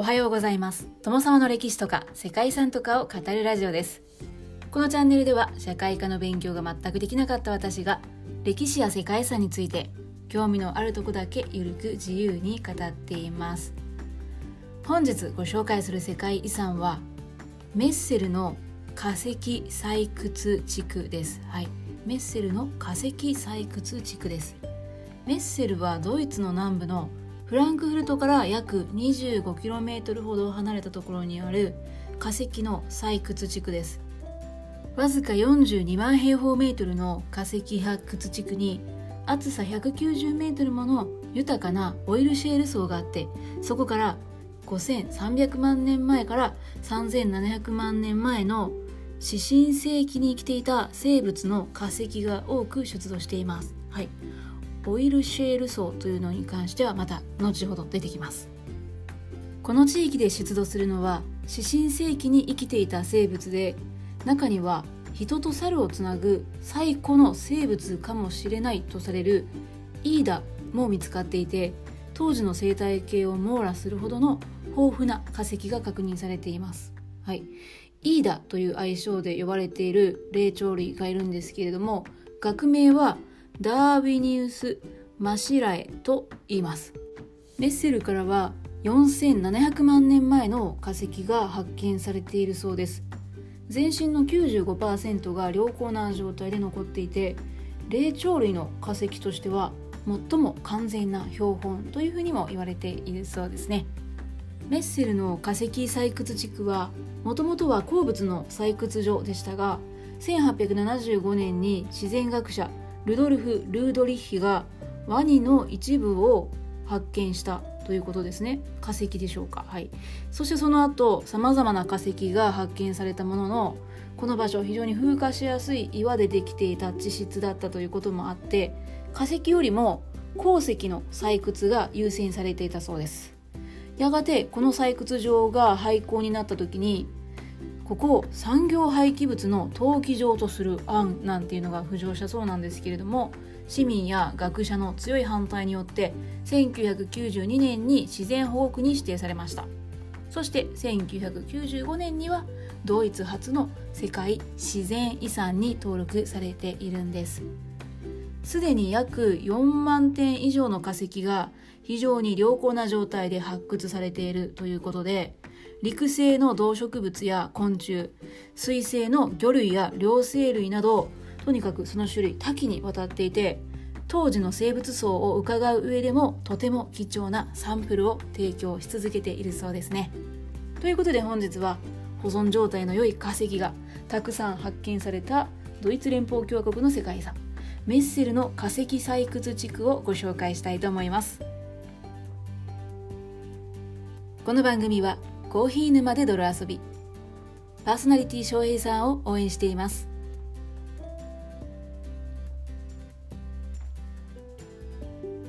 おはようございます。友様の歴史とか世界遺産とかを語るラジオです。このチャンネルでは社会科の勉強が全くできなかった私が歴史や世界遺産について興味のあるとこだけゆるく自由に語っています。本日ご紹介する世界遺産はメッセルの化石採掘地区です。はい。メッセルの化石採掘地区です。メッセルはドイツの南部のフランクフルトから約 25km ほど離れたところにある化石の採掘地区ですわずか42万平方メートルの化石発掘地区に厚さ190メートルもの豊かなオイルシェール層があってそこから5300万年前から3700万年前の四神世紀に生きていた生物の化石が多く出土しています。はい、オイルシェール層というのに関してはまた後ほど出てきますこの地域で出土するのは四神世紀に生きていた生物で中には人と猿をつなぐ最古の生物かもしれないとされるイーダも見つかっていて当時の生態系を網羅するほどの豊富な化石が確認されています。はい、イーダという愛称で呼ばれている霊長類がいるんですけれども学名はダービニウス・マシラエと言います。メッセルからは4700万年前の化石が発見されているそうです。全身の95%が良好な状態で残っていて霊長類の化石としては最も完全な標本というふうにも言われているそうですね。メッセルの化石採掘地区はもともとは鉱物の採掘所でしたが1875年に自然学者ルドルフ・ルードリッヒがワニの一部を発見したということですね。化石でしょうか。はい。そしてその後さまざまな化石が発見されたもののこの場所非常に風化しやすい岩でできていた地質だったということもあって化石よりも鉱石の採掘が優先されていたそうです。やがてこの採掘場が廃校になった時にここを産業廃棄物の登記場とする案なんていうのが浮上したそうなんですけれども市民や学者の強い反対によって1992年に自然保護区に指定されました。そして1995年にはドイツ初の世界自然遺産に登録されているんです。すでに約4万点以上の化石が非常に良好な状態で発掘されているということで陸生の動植物や昆虫水生の魚類や両生類などとにかくその種類多岐にわたっていて当時の生物層を伺う上でもとても貴重なサンプルを提供し続けているそうですね。ということで本日は保存状態の良い化石がたくさん発見されたドイツ連邦共和国の世界遺産メッセルの化石採掘地区をご紹介したいと思います。この番組はコーヒー沼で泥遊び。パーソナリティ翔平さんを応援しています。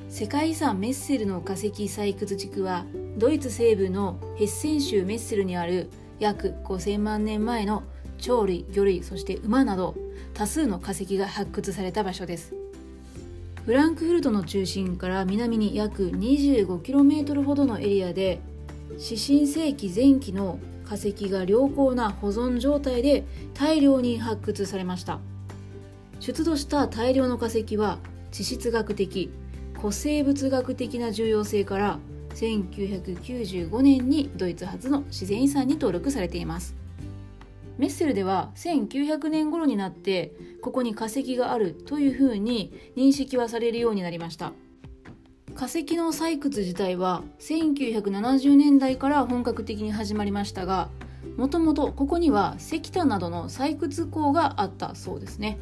世界遺産メッセルの化石採掘地区はドイツ西部のヘッセン州メッセルにある約5000万年前の鳥類魚類そして馬など多数の化石が発掘された場所です。フランクフルトの中心から南に約 25km ほどのエリアで四神世紀前期の化石が良好な保存状態で大量に発掘されました。出土した大量の化石は地質学的古生物学的な重要性から1995年にドイツ初の自然遺産に登録されています。メッセルでは1900年頃になってここに化石があるというふうに認識はされるようになりました。化石の採掘自体は1970年代から本格的に始まりましたがもともとここには石炭などの採掘鉱があったそうですね。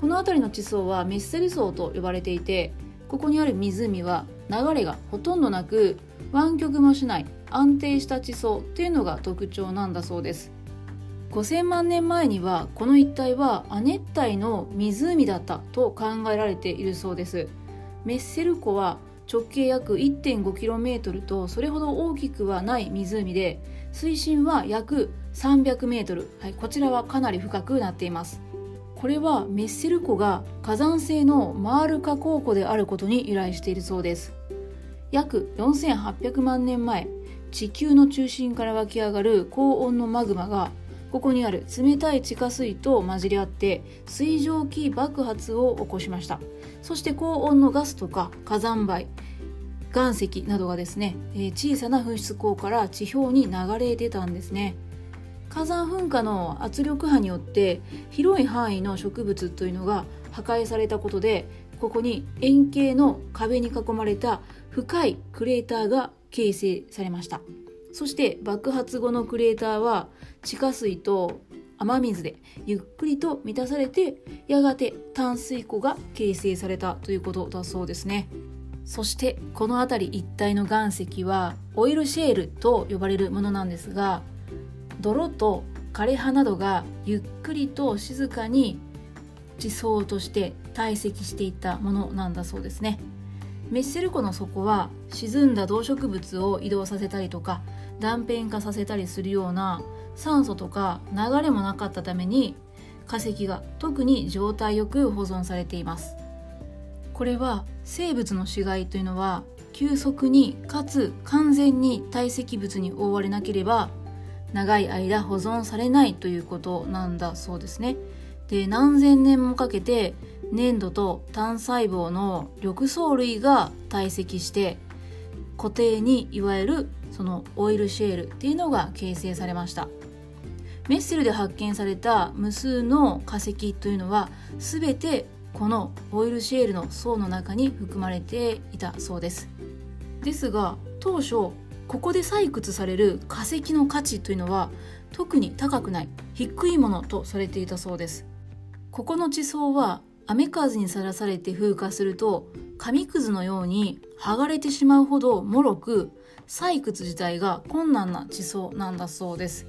この辺りの地層はメッセル層と呼ばれていてここにある湖は流れがほとんどなく湾曲もしない安定した地層っていうのが特徴なんだそうです。5000万年前にはこの一帯は亜熱帯の湖だったと考えられているそうです。メッセル湖は直径約 1.5km とそれほど大きくはない湖で水深は約 300m、はい、こちらはかなり深くなっています。これはメッセル湖が火山性のマール化鉱湖であることに由来しているそうです。約4800万年前地球の中心から湧き上がる高温のマグマがここにある冷たい地下水と混じり合って水蒸気爆発を起こしました。そして高温のガスとか火山灰岩石などがですね、え、小さな噴出口から地表に流れ出たんですね。火山噴火の圧力波によって広い範囲の植物というのが破壊されたことでここに円形の壁に囲まれた深いクレーターが形成されました。そして爆発後のクレーターは地下水と雨水でゆっくりと満たされてやがて淡水湖が形成されたということだそうですね。そしてこの辺り一帯の岩石はオイルシェールと呼ばれるものなんですが泥と枯葉などがゆっくりと静かに地層として堆積していったものなんだそうですね。メッセル湖の底は沈んだ動植物を移動させたりとか断片化させたりするような酸素とか流れもなかったために化石が特に状態よく保存されていますこれは生物の死骸というのは急速にかつ完全に堆積物に覆われなければ長い間保存されないということなんだそうですね。で何千年もかけて粘土と単細胞の緑藻類が堆積して固定にいわゆるそのオイルシェールっていうのが形成されました。メッセルで発見された無数の化石というのは全てこのオイルシェールの層の中に含まれていたそうです。ですが当初ここで採掘される化石の価値というのは特に高くない低いものとされていたそうです。ここの地層は雨風にさらされて風化すると紙くずのように剥がれてしまうほど脆く採掘自体が困難な地層なんだそうです。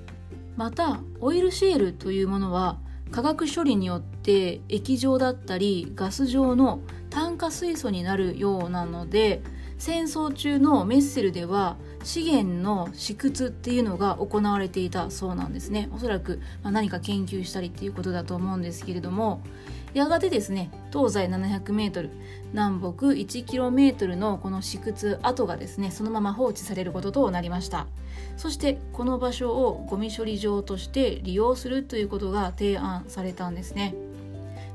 またオイルシェールというものは化学処理によって液状だったりガス状の炭化水素になるようなので戦争中のメッセルでは資源の試掘っていうのが行われていたそうなんですね。おそらく、ま何か研究したりっていうことだと思うんですけれどもやがてですね東西 700m 南北 1km のこの試掘跡がですねそのまま放置されることとなりました。そしてこの場所をゴミ処理場として利用するということが提案されたんですね。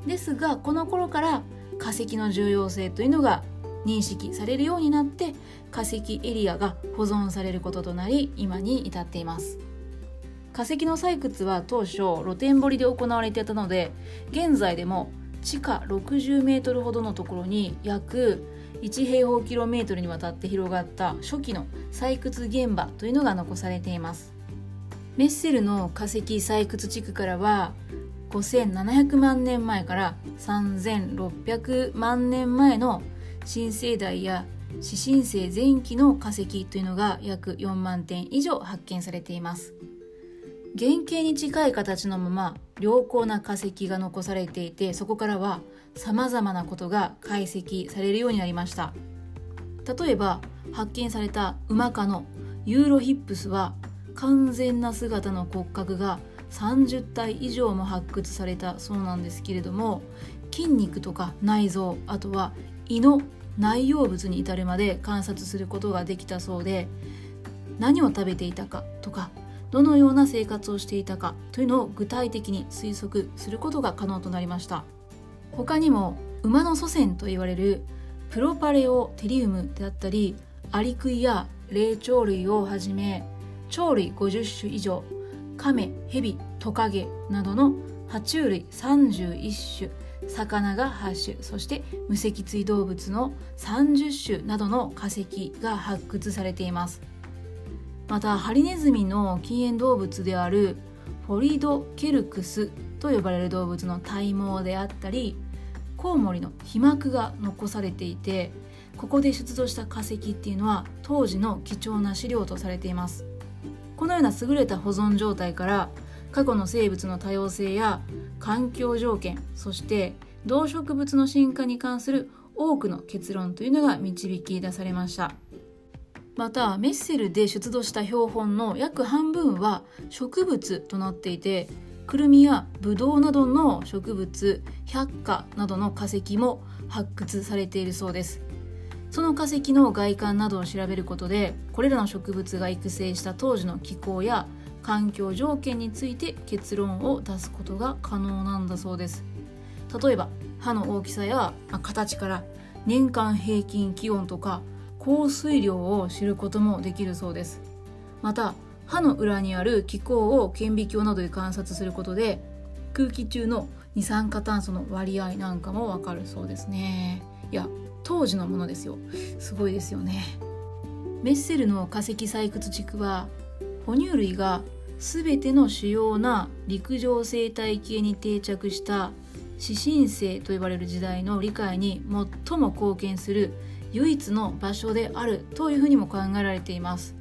ですがこの頃から化石の重要性というのが認識されるようになって化石エリアが保存されることとなり今に至っています。化石の採掘は当初露天掘りで行われていたので現在でも地下60メートルほどのところに約1平方キロメートルにわたって広がった初期の採掘現場というのが残されています。メッセルの化石採掘地区からは5700万年前から3600万年前の新生代や四新生前期の化石というのが約4万点以上発見されています。原型に近い形のまま良好な化石が残されていてそこからはさまざまなことが解析されるようになりました。例えば発見された馬科のユーロヒップスは完全な姿の骨格が30体以上も発掘されたそうなんですけれども筋肉とか内臓あとは胃の内容物に至るまで観察することができたそうで何を食べていたかとかどのような生活をしていたかというのを具体的に推測することが可能となりました。他にも馬の祖先と言われるプロパレオテリウムであったりアリクイや霊長類をはじめ鳥類50種以上カメヘビトカゲなどの爬虫類31種魚が8種そして無脊椎動物の30種などの化石が発掘されています。またハリネズミの禁煙動物であるフォリドケルクスと呼ばれる動物の体毛であったりコウモリの皮膜が残されていてここで出土した化石っていうのは当時の貴重な資料とされています。このような優れた保存状態から過去の生物の多様性や環境条件そして動植物の進化に関する多くの結論というのが導き出されました。またメッセルで出土した標本の約半分は植物となっていてクルミやブドウなどの植物百花などの化石も発掘されているそうです。その化石の外観などを調べることでこれらの植物が育成した当時の気候や環境条件について結論を出すことが可能なんだそうです。例えば歯の大きさやあ形から年間平均気温とか降水量を知ることもできるそうです。また歯の裏にある気候を顕微鏡などで観察することで空気中の二酸化炭素の割合なんかもわかるそうですね。いや当時のものですよ。すごいですよね。メッセルの化石採掘地区は哺乳類が全ての主要な陸上生態系に定着した指針性と呼ばれる時代の理解に最も貢献する唯一の場所であるというふうにも考えられています。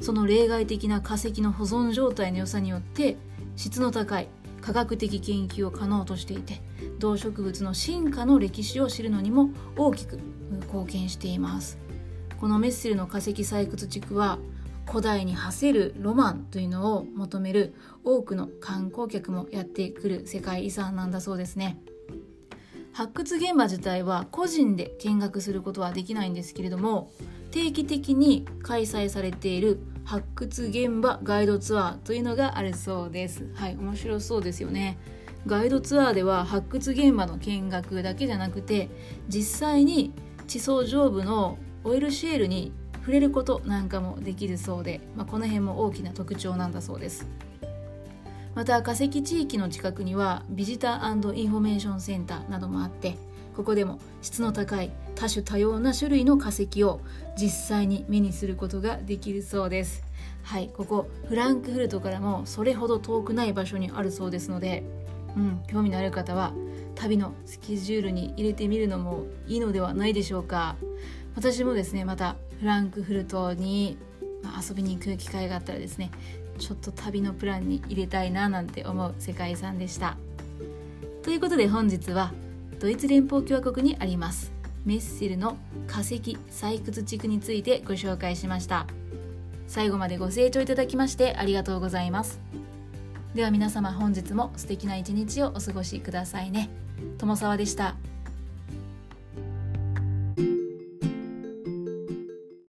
その例外的な化石の保存状態の良さによって質の高い科学的研究を可能としていて動植物の進化の歴史を知るのにも大きく貢献しています。このメッセルの化石採掘地区は古代に馳せるロマンというのを求める多くの観光客もやってくる世界遺産なんだそうですね。発掘現場自体は個人で見学することはできないんですけれども定期的に開催されている発掘現場ガイドツアーというのがあるそうです。はい面白そうですよね。ガイドツアーでは発掘現場の見学だけじゃなくて実際に地層上部のオイルシェールに触れることなんかもできるそうで、まあ、この辺も大きな特徴なんだそうです。また化石地域の近くにはビジターインフォメーションセンターなどもあってここでも質の高い多種多様な種類の化石を実際に目にすることができるそうです。はいここフランクフルトからもそれほど遠くない場所にあるそうですので、うん、興味のある方は旅のスケジュールに入れてみるのもいいのではないでしょうか。私もですねまたフランクフルトに遊びに行く機会があったらですねちょっと旅のプランに入れたいななんて思う世界遺産でした。ということで本日はドイツ連邦共和国にあります。メッセルの化石採掘地区についてご紹介しました。最後までご清聴いただきましてありがとうございます。では皆様本日も素敵な一日をお過ごしくださいね。友沢でした。